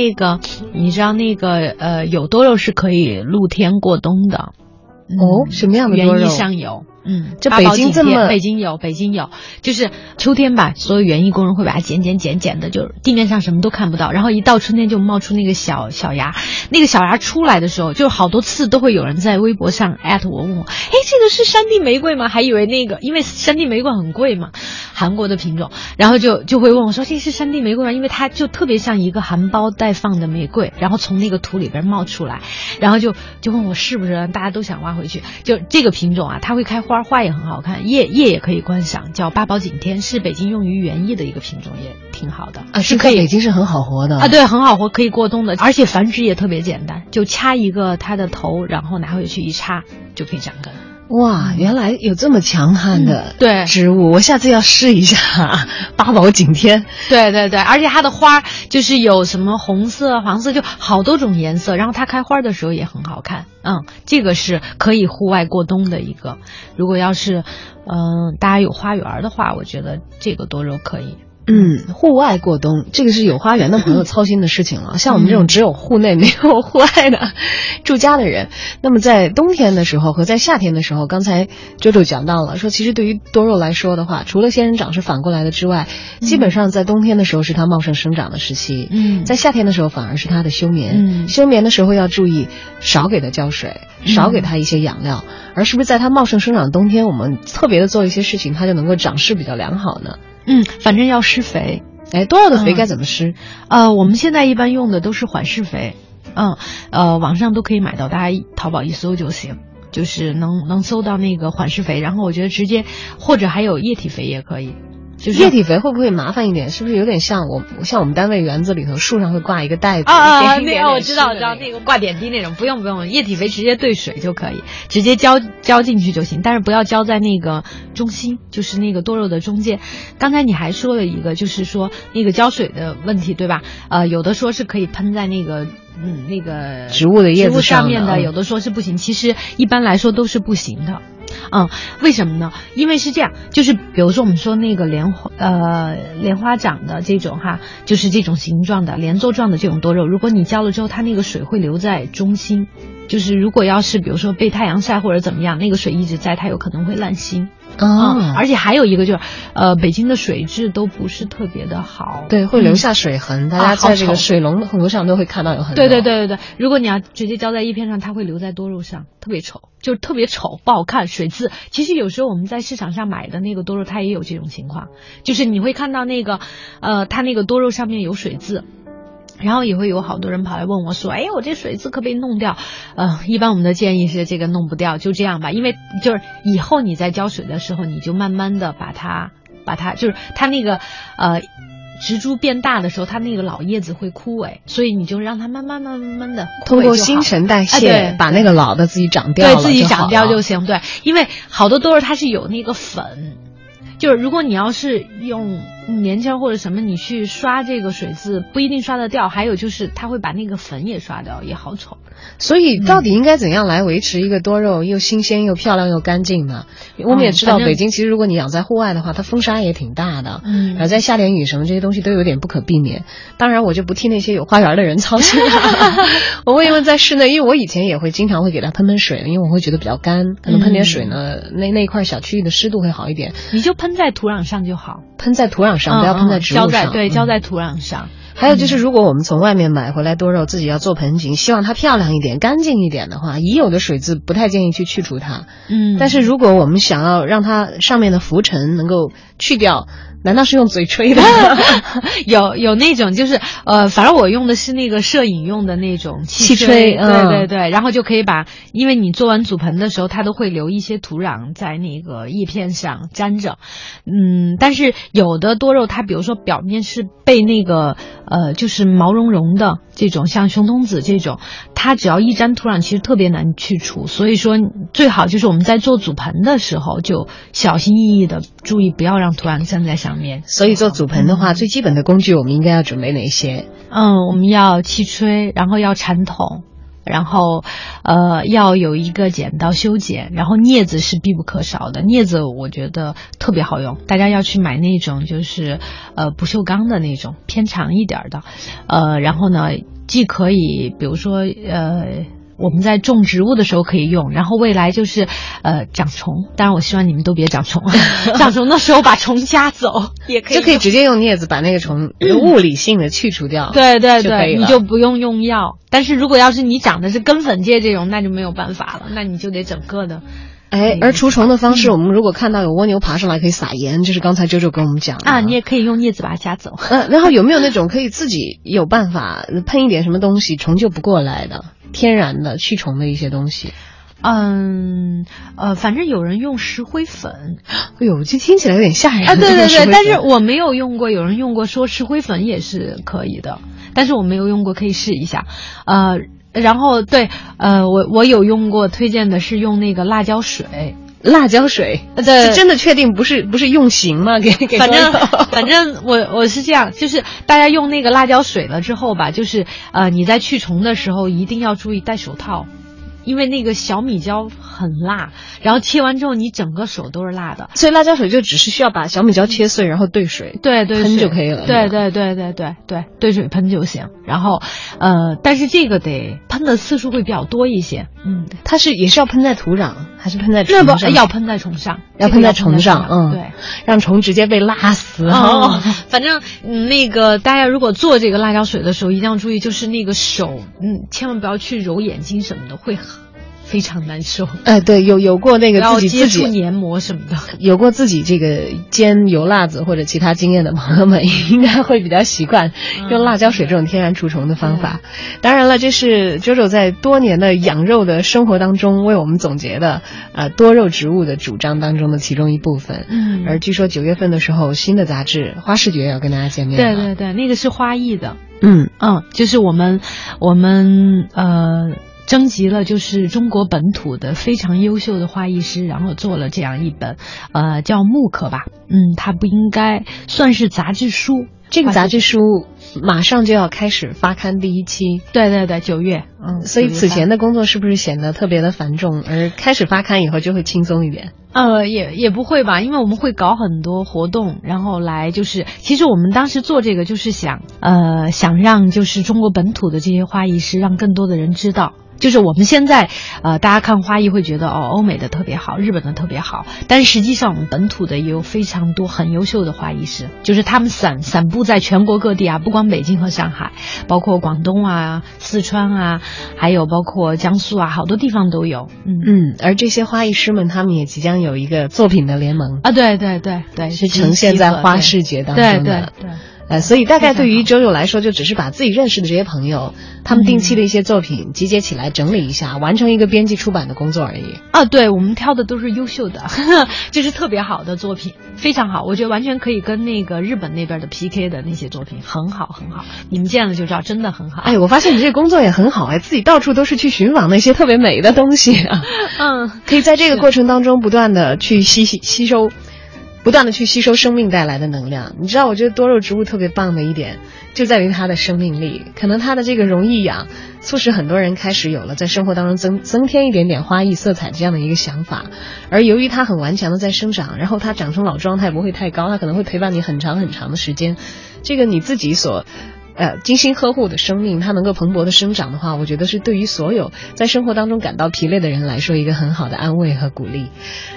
那个，你知道那个呃，有多肉是可以露天过冬的。哦，什么样的多肉？园艺上有。嗯，这北京这么北京有，北京有，就是秋天吧，所有园艺工人会把它剪剪剪剪的，就地面上什么都看不到，然后一到春天就冒出那个小小芽，那个小芽出来的时候，就好多次都会有人在微博上艾特我问我，哎，这个是山地玫瑰吗？还以为那个，因为山地玫瑰很贵嘛，韩国的品种，然后就就会问我说这是山地玫瑰吗？因为它就特别像一个含苞待放的玫瑰，然后从那个土里边冒出来，然后就就问我是不是，大家都想挖回去。就这个品种啊，它会开花，花也很好看，叶叶也可以观赏，叫八宝景天，是北京用于园艺的一个品种，也挺好的啊，是可以在北京是很好活的啊，对，很好活，可以过冬的，而且繁殖也特别简单，就掐一个它的头，然后拿回去一插就可以长根。哇，原来有这么强悍的对植物，我下次要试一下 <laughs> 八宝景天。对对对，而且它的花儿就是有什么红色、黄色，就好多种颜色。然后它开花的时候也很好看，嗯，这个是可以户外过冬的一个。如果要是嗯、大家有花园的话，我觉得这个多肉可以。嗯，户外过冬，这个是有花园的朋友操心的事情了。像我们这种只有户内没有户外的 <laughs> 住家的人，那么在冬天的时候和在夏天的时候，刚才周周讲到了，说其实对于多肉来说的话，除了仙人掌是反过来的之外，基本上在冬天的时候是它茂盛生长的时期，嗯。在夏天的时候反而是它的休眠。嗯。休眠的时候要注意少给它浇水，少给它一些养料，而是不是在它茂盛生长的冬天，我们特别的做一些事情，它就能够长势比较良好呢？嗯，反正要施肥。哎，多少的肥该怎么施？呃，我们现在一般用的都是缓释肥，嗯，呃，网上都可以买到，大家淘宝一搜就行，就是能能搜到那个缓释肥。然后我觉得直接或者还有液体肥也可以，就是液体肥会不会麻烦一点？是不是有点像我像我们单位园子里头树上会挂一个袋子？啊那个我知道，我知道那个挂点滴那种，不用不用，液体肥直接兑水就可以，直接浇浇进去就行，但是不要浇在那个中心，就是那个多肉的中间。刚才你还说了一个，就是说那个浇水的问题，对吧？呃，有的说是可以喷在那个。嗯，那个植物的叶子上面的，有的说是不行，其实一般来说都是不行的。嗯，为什么呢？因为是这样，就是比如说我们说那个莲花呃莲花掌的这种哈，就是这种形状的莲座状的这种多肉，如果你浇了之后，它那个水会留在中心，就是如果要是比如说被太阳晒或者怎么样，那个水一直在，它有可能会烂心。哦嗯而且还有一个就是，呃，北京的水质都不是特别的好，对，会留下嗯水痕，大家在这个水龙头上都会看到有很多。对对对对对，如果你要直接浇在叶片上，它会留在多肉上，特别丑，就是特别丑，不好看，水渍。其实有时候我们在市场上买的那个多肉，它也有这种情况，就是你会看到那个，呃，它那个多肉上面有水渍。然后也会有好多人跑来问我说：“哎，我这水渍可不可以弄掉？”呃，一般我们的建议是这个弄不掉，就这样吧，因为就是以后你在浇水的时候，你就慢慢的把它把它就是它那个呃植株变大的时候，它那个老叶子会枯萎，所以你就让它慢慢慢慢慢慢的通过新陈代谢、把那个老的自己长掉对自己长掉就行。对，因为好多都是它是有那个粉，就是如果你要是用棉签或者什么，你去刷这个水渍，不一定刷得掉。还有就是它会把那个粉也刷掉，也好丑。所以到底应该怎样来维持一个多肉又新鲜又漂亮又干净呢？我们也知道，北京其实如果你养在户外的话，它风沙也挺大的，嗯然后再下点雨什么这些东西都有点不可避免。当然，我就不替那些有花园的人操心了。<laughs> 我问一问在室内，因为我以前也会经常会给它喷喷水，因为我会觉得比较干，可能喷点水呢，那那一块小区域的湿度会好一点。你就喷在土壤上就好，喷在土壤上，不要喷在植物上。嗯浇在对，嗯浇在土壤上。还有就是，如果我们从外面买回来多肉，自己要做盆景，希望它漂亮一点、干净一点的话，已有的水渍不太建议去去除它。嗯，但是如果我们想要让它上面的浮尘能够去掉，难道是用嘴吹的？<laughs> 有有那种就是呃，反正我用的是那个摄影用的那种气吹，嗯、对对对，然后就可以把，因为你做完组盆的时候，它都会留一些土壤在那个叶片上粘着，嗯，但是有的多肉它比如说表面是被那个呃就是毛茸茸的这种，像熊童子这种，它只要一沾土壤，其实特别难去除，所以说最好就是我们在做组盆的时候就小心翼翼的注意不要让土壤粘在上面。所以做组盆的话，最基本的工具我们应该要准备哪些？嗯，我们要气吹，然后要铲桶，然后呃要有一个剪刀修剪，然后镊子是必不可少的。镊子我觉得特别好用，大家要去买那种就是呃不锈钢的那种偏长一点的，呃，然后呢既可以比如说呃。我们在种植物的时候可以用，然后未来就是，呃，长虫。当然，我希望你们都别长虫。<laughs> 长虫的时候把虫夹走也可以，就可以直接用镊子把那个虫物理性的去除掉。对对对，你就不用用药。但是如果要是你长的是根粉介这种，那就没有办法了，那你就得整个的。哎，而除虫的方式，我们如果看到有蜗牛爬上来，可以撒盐，就是刚才周周跟我们讲的啊。你也可以用镊子把它夹走。嗯，然后有没有那种可以自己有办法喷一点什么东西，虫就不过来的？天然的驱虫的一些东西，嗯呃，反正有人用石灰粉，<gasps> 哎呦，这听起来有点吓人啊！对对对，但是我没有用过，有人用过说石灰粉也是可以的，但是我没有用过，可以试一下。呃，然后对，呃，我我有用过，推荐的是用那个辣椒水。辣椒水，对，真的确定不是不是用刑吗？给给反正 <laughs> 反正我我是这样，就是大家用那个辣椒水了之后吧，就是呃你在去虫的时候一定要注意戴手套，因为那个小米椒很辣，然后切完之后你整个手都是辣的。所以辣椒水就只是需要把小米椒切碎，然后兑水，对对喷就可以了。对对对对对对，兑水喷就行。然后呃，但是这个得喷的次数会比较多一些。嗯，它是也是要喷在土壤。还是喷在虫上，要喷在虫上，要喷在虫上，嗯，对，让虫直接被拉死。哦，反正嗯，那个大家如果做这个辣椒水的时候，一定要注意，就是那个手，嗯，千万不要去揉眼睛什么的，会非常难受。哎，<laughs> 对，有有过那个自己自己黏膜什么的，<laughs> 有过自己这个煎油辣子或者其他经验的朋友们，应该会比较习惯用辣椒水这种天然除虫的方法。当然了，这是 JoJo 在多年的养肉的生活当中为我们总结的呃多肉植物的主张当中的其中一部分。嗯，而据说九月份的时候，新的杂志《花视觉》要跟大家见面。对对对，那个是花艺的。嗯嗯，就是我们我们呃。征集了就是中国本土的非常优秀的花艺师，然后做了这样一本，呃，叫《木刻》吧，嗯，它不应该算是杂志书。这个杂志书马上就要开始发刊第一期，对对对，九月，嗯，所以此前的工作是不是显得特别的繁重，而开始发刊以后就会轻松一点？呃，也也不会吧，因为我们会搞很多活动，然后来就是，其实我们当时做这个就是想，呃，想让就是中国本土的这些花艺师，让更多的人知道。就是我们现在，呃，大家看花艺会觉得哦，欧美的特别好，日本的特别好，但实际上我们本土的也有非常多很优秀的花艺师，就是他们散散布在全国各地啊，不光北京和上海，包括广东啊、四川啊，还有包括江苏啊，好多地方都有。嗯嗯，而这些花艺师们，他们也即将有一个作品的联盟啊，对对对对，是呈现在花视觉当中的。对对对。呃，所以大概对于周周来说，就只是把自己认识的这些朋友，他们定期的一些作品集结起来，整理一下，完成一个编辑出版的工作而已。啊，对，我们挑的都是优秀的，<laughs> 就是特别好的作品，非常好，我觉得完全可以跟那个日本那边的 PK 的那些作品很好很好，你们见了就知道，真的很好。哎，我发现你这个工作也很好哎，自己到处都是去寻访那些特别美的东西啊。<laughs> 嗯，可以在这个过程当中不断的去吸吸吸收。不断的去吸收生命带来的能量，你知道，我觉得多肉植物特别棒的一点，就在于它的生命力。可能它的这个容易养，促使很多人开始有了在生活当中增增添一点点花艺色彩这样的一个想法。而由于它很顽强的在生长，然后它长成老桩，它也不会太高，它可能会陪伴你很长很长的时间。这个你自己所呃，精心呵护的生命，它能够蓬勃的生长的话，我觉得是对于所有在生活当中感到疲累的人来说一个很好的安慰和鼓励。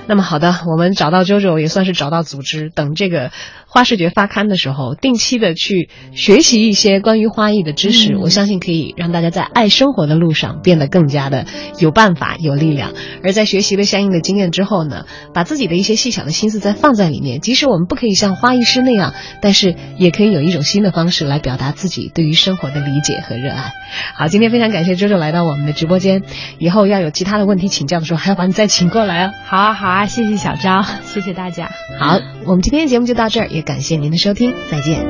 那么好的，我们找到 JoJo 也算是找到组织，等这个花视觉发刊的时候，定期的去学习一些关于花艺的知识，嗯我相信可以让大家在爱生活的路上变得更加的有办法、有力量。而在学习了相应的经验之后呢，把自己的一些细小的心思再放在里面，即使我们不可以像花艺师那样，但是也可以有一种新的方式来表达自己对于生活的理解和热爱。好，今天非常感谢周周来到我们的直播间，以后要有其他的问题请教的时候，还要把你再请过来啊。好啊，好啊，谢谢小张，<laughs> 谢谢大家。好，我们今天的节目就到这儿，也感谢您的收听，再见。